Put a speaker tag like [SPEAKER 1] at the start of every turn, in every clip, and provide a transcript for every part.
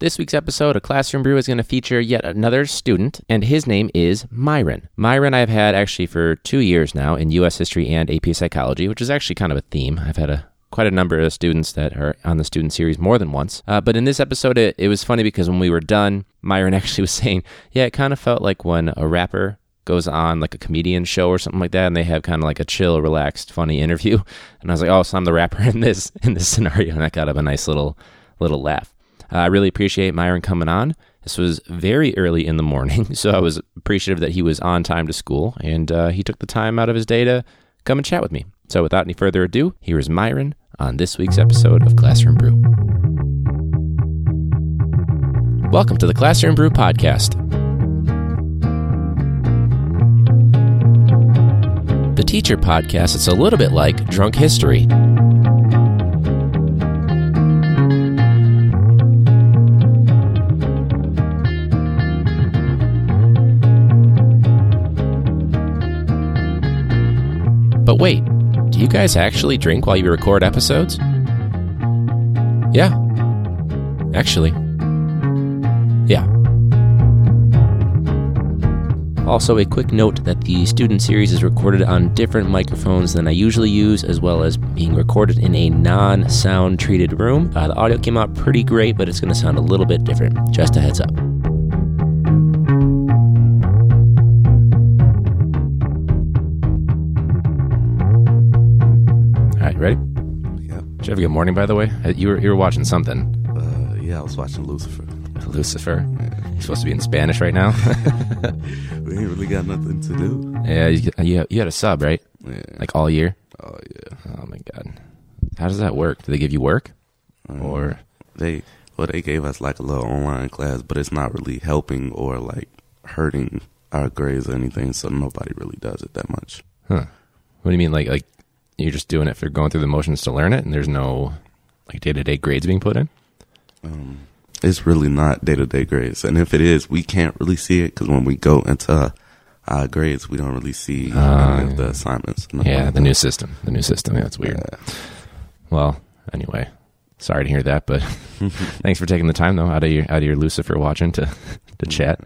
[SPEAKER 1] This week's episode of Classroom Brew is going to feature yet another student, and his name is Myron. Myron, I've had actually for two years now in U.S. history and AP psychology, which is actually kind of a theme. I've had a quite a number of students that are on the student series more than once. Uh, but in this episode, it, it was funny because when we were done, Myron actually was saying, Yeah, it kind of felt like when a rapper goes on like a comedian show or something like that and they have kind of like a chill relaxed funny interview and i was like oh so i'm the rapper in this in this scenario and that got up a nice little little laugh uh, i really appreciate myron coming on. This was very early in the morning so i was appreciative that he was on time to school and uh, he took the time out of his day to come and chat with me. So without any further ado here is myron on this week's episode of classroom brew. Welcome to the classroom brew podcast. The teacher podcast, it's a little bit like drunk history. Wait, do you guys actually drink while you record episodes? Yeah. Actually. Yeah. Also, a quick note that the student series is recorded on different microphones than I usually use, as well as being recorded in a non sound treated room. Uh, the audio came out pretty great, but it's going to sound a little bit different. Just a heads up. Ready?
[SPEAKER 2] Yeah.
[SPEAKER 1] Did you have a good morning, by the way? Uh, You were, you were watching something.
[SPEAKER 2] Uh, yeah, I was watching Lucifer.
[SPEAKER 1] Lucifer. You're supposed to be in Spanish right now.
[SPEAKER 2] We ain't really got nothing to do.
[SPEAKER 1] yeah, you, you, you had a sub, right?
[SPEAKER 2] Yeah.
[SPEAKER 1] Like all year?
[SPEAKER 2] Oh yeah.
[SPEAKER 1] Oh my god. How does that work? Do they give you work?
[SPEAKER 2] Um,
[SPEAKER 1] Or
[SPEAKER 2] they well they gave us like a little online class, but it's not really helping or like hurting our grades or anything. So nobody really does it that much.
[SPEAKER 1] huh. What do you mean like like you're just doing it for going through the motions to learn it and there's no like day-to-day grades being put in?
[SPEAKER 2] Um, it's really not day to day grades, and if it is, we can't really see it because when we go into our grades, we don't really see of the assignments.
[SPEAKER 1] Yeah,
[SPEAKER 2] like
[SPEAKER 1] the new system. The new system. Yeah, that's weird.
[SPEAKER 2] Yeah.
[SPEAKER 1] Well, anyway, sorry to hear that, but thanks for taking the time though out of your out of your Lucifer watching to to chat.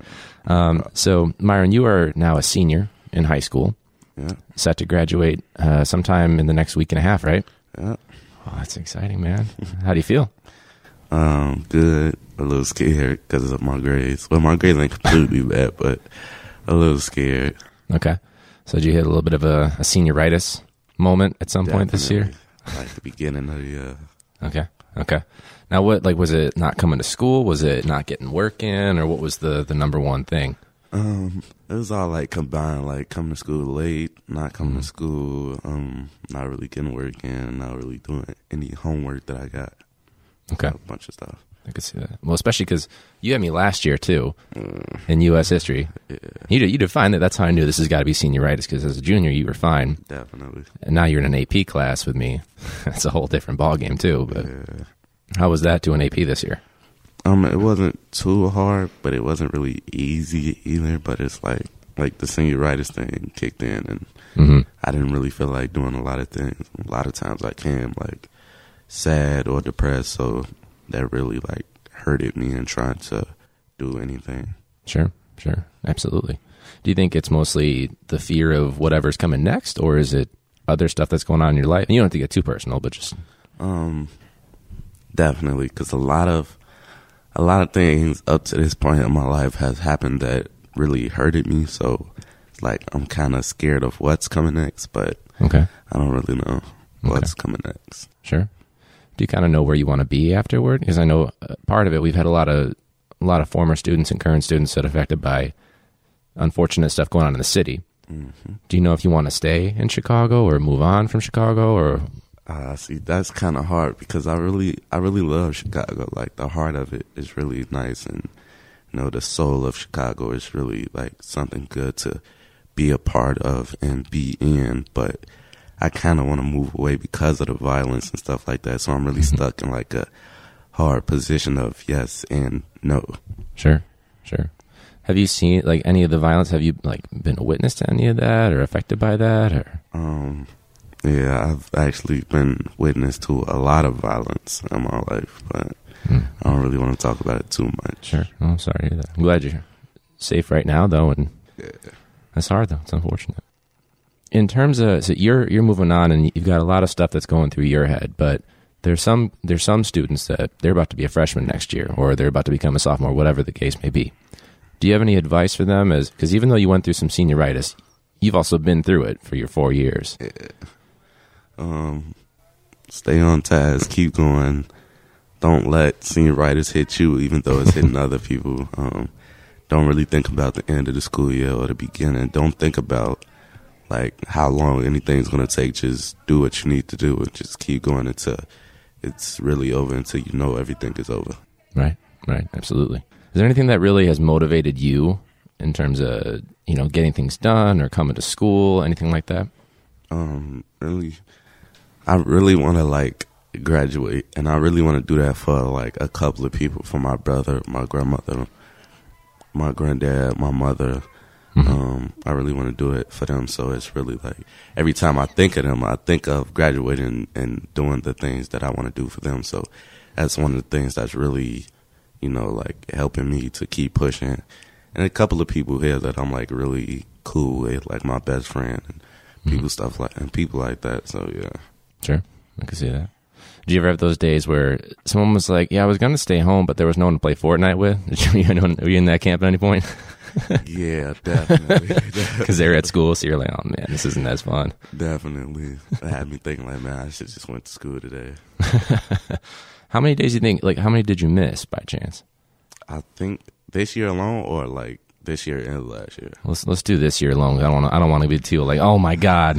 [SPEAKER 1] Um, so Myron, you are now a senior in high school,
[SPEAKER 2] Yeah,
[SPEAKER 1] set to graduate uh, sometime in the next week and a half, right?
[SPEAKER 2] yeah.
[SPEAKER 1] Oh, that's exciting, man. How do you feel?
[SPEAKER 2] Um, good. A little scared because of my grades. Well, my grades ain't completely bad, but a little scared.
[SPEAKER 1] Okay. So did you hit a little bit of a, a senioritis moment at some point this year?
[SPEAKER 2] Definitely. Like the beginning of the year.
[SPEAKER 1] Okay. Okay. Now what like was it not coming to school? Was it not getting work in or what was the the number one thing?
[SPEAKER 2] Um, it was all like combined, like coming to school late, not coming to school, um, not really getting work in, not really doing any homework that I got.
[SPEAKER 1] Okay.
[SPEAKER 2] A bunch of stuff.
[SPEAKER 1] I could see that. Well, especially cuz you had me last year too in US history.
[SPEAKER 2] Yeah,
[SPEAKER 1] You did, you defined that. That's how I knew this has got to be senioritis because as a junior you were fine.
[SPEAKER 2] definitely.
[SPEAKER 1] And now you're in an AP class with me. That's a whole different ball game too, but
[SPEAKER 2] Yeah.
[SPEAKER 1] how was that doing AP this year?
[SPEAKER 2] Um, it wasn't too hard, but it wasn't really easy either. But it's like like the senioritis thing kicked in, and
[SPEAKER 1] Mhm.
[SPEAKER 2] I didn't really feel like doing a lot of things. A lot of times I came like sad or depressed, so that really like hurted me in trying to do anything.
[SPEAKER 1] Sure, sure, absolutely. Do you think it's mostly the fear of whatever's coming next, or is it other stuff that's going on in your life? And you don't have to get too personal, but just
[SPEAKER 2] Um, definitely, because a lot of a lot of things up to this point in my life has happened that really hurted me. So, like I'm kind of scared of what's coming next, but
[SPEAKER 1] okay,
[SPEAKER 2] I don't really know what's coming next.
[SPEAKER 1] sure. Do you kind of know where you want to be afterward? Because I know uh, part of it, we've had a lot of a lot of former students and current students that are affected by unfortunate stuff going on in the city.
[SPEAKER 2] hmm
[SPEAKER 1] Do you know if you want to stay in Chicago or move on from Chicago, or
[SPEAKER 2] Uh, see, that's kind of hard because I really, I really love Chicago. Like the heart of it is really nice, and you know, the soul of Chicago is really like something good to be a part of and be in. But I kind of want to move away because of the violence and stuff like that. So I'm really stuck in like a hard position of yes and no.
[SPEAKER 1] sure, sure? Have you seen like any of the violence? Have you like been a witness to any of that, or affected by that, or
[SPEAKER 2] Um, yeah, I've actually been witness to a lot of violence in my life, but hmm. I don't really want to talk about it too much.
[SPEAKER 1] Sure. Oh, I'm sorry to hear that. I'm glad you're safe right now, though, and
[SPEAKER 2] Yeah.
[SPEAKER 1] that's hard though. It's unfortunate. In terms of, so you're you're moving on, and you've got a lot of stuff that's going through your head, but there's some there's some students that they're about to be a freshman next year, or they're about to become a sophomore, whatever the case may be. Do you have any advice for them? As because even though you went through some senioritis, you've also been through it for your four years.
[SPEAKER 2] Um, stay on task, keep going. Don't let senioritis hit you, even though it's hitting other people. Um, don't really think about the end of the school year or the beginning. Don't think about like how long anything's gonna take. Just do what you need to do and just keep going until it's really over. Until you know everything is over.
[SPEAKER 1] Right, right, absolutely. Is there anything that really has motivated you in terms of you know getting things done or coming to school, anything like that?
[SPEAKER 2] um really I really want to like graduate and I really want to do that for like a couple of people for my brother, my grandmother, my granddad, my mother.
[SPEAKER 1] Mhm.
[SPEAKER 2] Um I really want to do it for them so it's really like every time I think of them I think of graduating and doing the things that I want to do for them so that's one of the things that's really you know like helping me to keep pushing and a couple of people here that I'm like really cool with like my best friend and people stuff like and people like that. So yeah,
[SPEAKER 1] Sure, I can see that. Did you ever have those days where someone was like, "Yeah, I was going to stay home, but there was no one to play Fortnite with"? Did you, you were you in that camp at any point?
[SPEAKER 2] yeah, definitely,
[SPEAKER 1] Because they were at school, so you're like, "Oh man, this isn't as fun."
[SPEAKER 2] definitely. It had me thinking like, man, I should just went to school today.
[SPEAKER 1] How many days do you think? Like, how many did you miss by chance?
[SPEAKER 2] I think this year alone, or like this year and last year.
[SPEAKER 1] Let's let's do this year alone. I don't want. I don't want to be too like, "Oh my god!"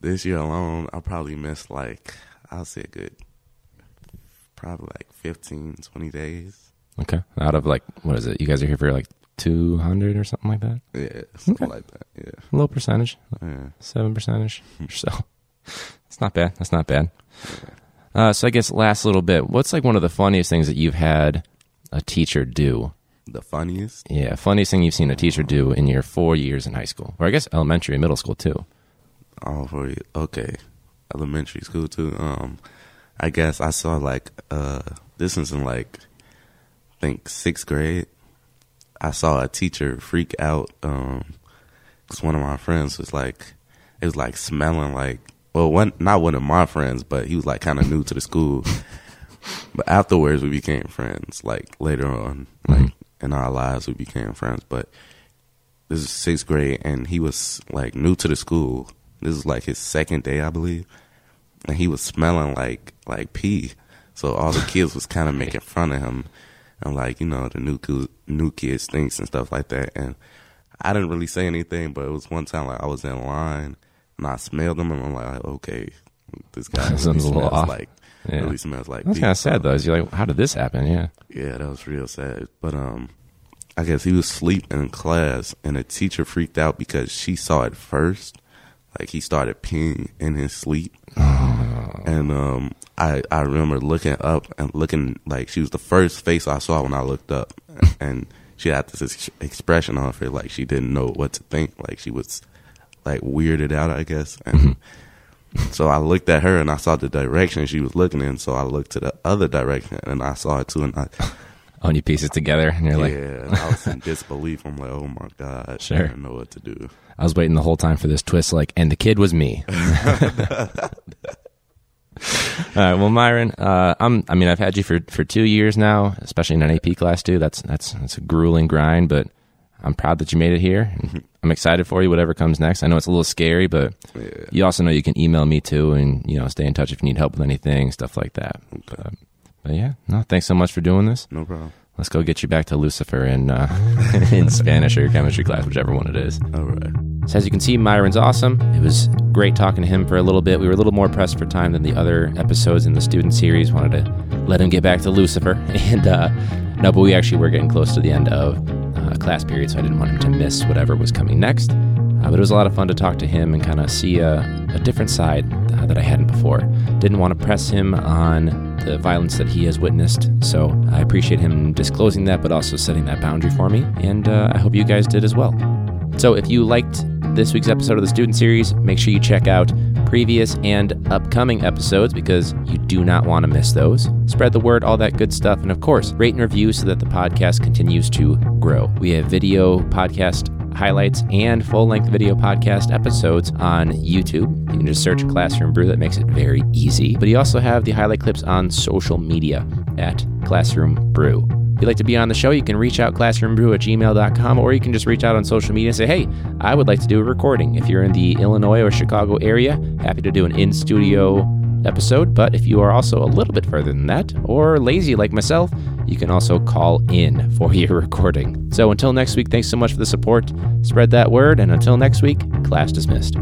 [SPEAKER 2] This year alone, I probably missed like I'll say a good, probably like 15, 20 days.
[SPEAKER 1] okay, out of like, what is it? You guys are here for like two hundred or something like that.
[SPEAKER 2] Yeah, something
[SPEAKER 1] Okay.
[SPEAKER 2] like that. Yeah,
[SPEAKER 1] Low percentage.
[SPEAKER 2] yeah.
[SPEAKER 1] seven percentage or so. It's not bad. That's not bad. Uh, so I guess last little bit. What's like one of the funniest things that you've had a teacher do?
[SPEAKER 2] The funniest.
[SPEAKER 1] Yeah, funniest thing you've seen a teacher do in your four years in high school, or I guess elementary and middle school too.
[SPEAKER 2] Oh, for you. Okay. Elementary school too. Um, I guess I saw like uh, this was in like, I think sixth grade. I saw a teacher freak out. Um, cause one of my friends was like, it was like smelling like, well, one not one of my friends, but he was like kind of new to the school. But afterwards, we became friends. Like later on, like in our lives, we became friends. But this is sixth grade, and he was like new to the school. This is like his second day, I believe, and he was smelling like like pee. So all the kids was kind of making fun of him, and like you know the new co- new kids stinks and stuff like that. And I didn't really say anything, but it was one time like I was in line and I smelled him, and I'm like, okay, this guy really
[SPEAKER 1] Something's a little
[SPEAKER 2] smells
[SPEAKER 1] off.
[SPEAKER 2] like
[SPEAKER 1] Yeah,
[SPEAKER 2] really smells like.
[SPEAKER 1] that's kind of sad though. Is you're like, how did this happen? Yeah,
[SPEAKER 2] yeah, that was real sad. But um, I guess he was asleep in class, and the teacher freaked out because she saw it first. Like he started peeing in his sleep, and um, I I remember looking up and looking like she was the first face I saw when I looked up, and she had this ex- expression on her face like she didn't know what to think, like she was like weirded out, I guess, and. So I looked at her and I saw the direction she was looking in. So I looked to the other direction and I saw it too. And I,
[SPEAKER 1] and you piece it together, and you're like,
[SPEAKER 2] yeah, I was in disbelief. I'm like, oh my god,
[SPEAKER 1] Sure.
[SPEAKER 2] I don't know what to do.
[SPEAKER 1] I was waiting the whole time for this twist. Like, and the kid was me. All right, well, Myron, uh, I'm. I mean, I've had you for, for two years now, especially in an AP class too. That's that's that's a grueling grind, but I'm proud that you made it here. I'm excited for you, whatever comes next. I know it's a little scary, but
[SPEAKER 2] Yeah,
[SPEAKER 1] you also know you can email me too, and you know, stay in touch if you need help with anything, stuff like that. But, but yeah, no, thanks so much for doing this.
[SPEAKER 2] no problem.
[SPEAKER 1] Let's go get you back to Lucifer in uh, in Spanish or your chemistry class, whichever one it is.
[SPEAKER 2] All right,
[SPEAKER 1] So as you can see, Myron's awesome. It was great talking to him for a little bit. We were a little more pressed for time than the other episodes in the student series. Wanted to let him get back to Lucifer, and uh, no, but we actually were getting close to the end of uh, class period, so I didn't want him to miss whatever was coming next. Uh, but it was a lot of fun to talk to him and kind of see a, a different side uh, that I hadn't before. Didn't want to press him on the violence that he has witnessed, so I appreciate him disclosing that, but also setting that boundary for me. And uh, I hope you guys did as well. So if you liked this week's episode of the student series, make sure you check out previous and upcoming episodes because you do not want to miss those. Spread the word, all that good stuff. And of course, rate and review so that the podcast continues to grow. We have video podcast highlights and full length video podcast episodes on YouTube. You can just search Classroom Brew, that makes it very easy. But you also have the highlight clips on social media at Classroom Brew. If you'd like to be on the show, you can reach out classroombrew at gmail.com or you can just reach out on social media and say, hey, I would like to do a recording. If you're in the Illinois or Chicago area, happy to do an in studio episode. But if you are also a little bit further than that, or lazy like myself, you can also call in for your recording. So until next week, thanks so much for the support. Spread that word, and until next week, class dismissed.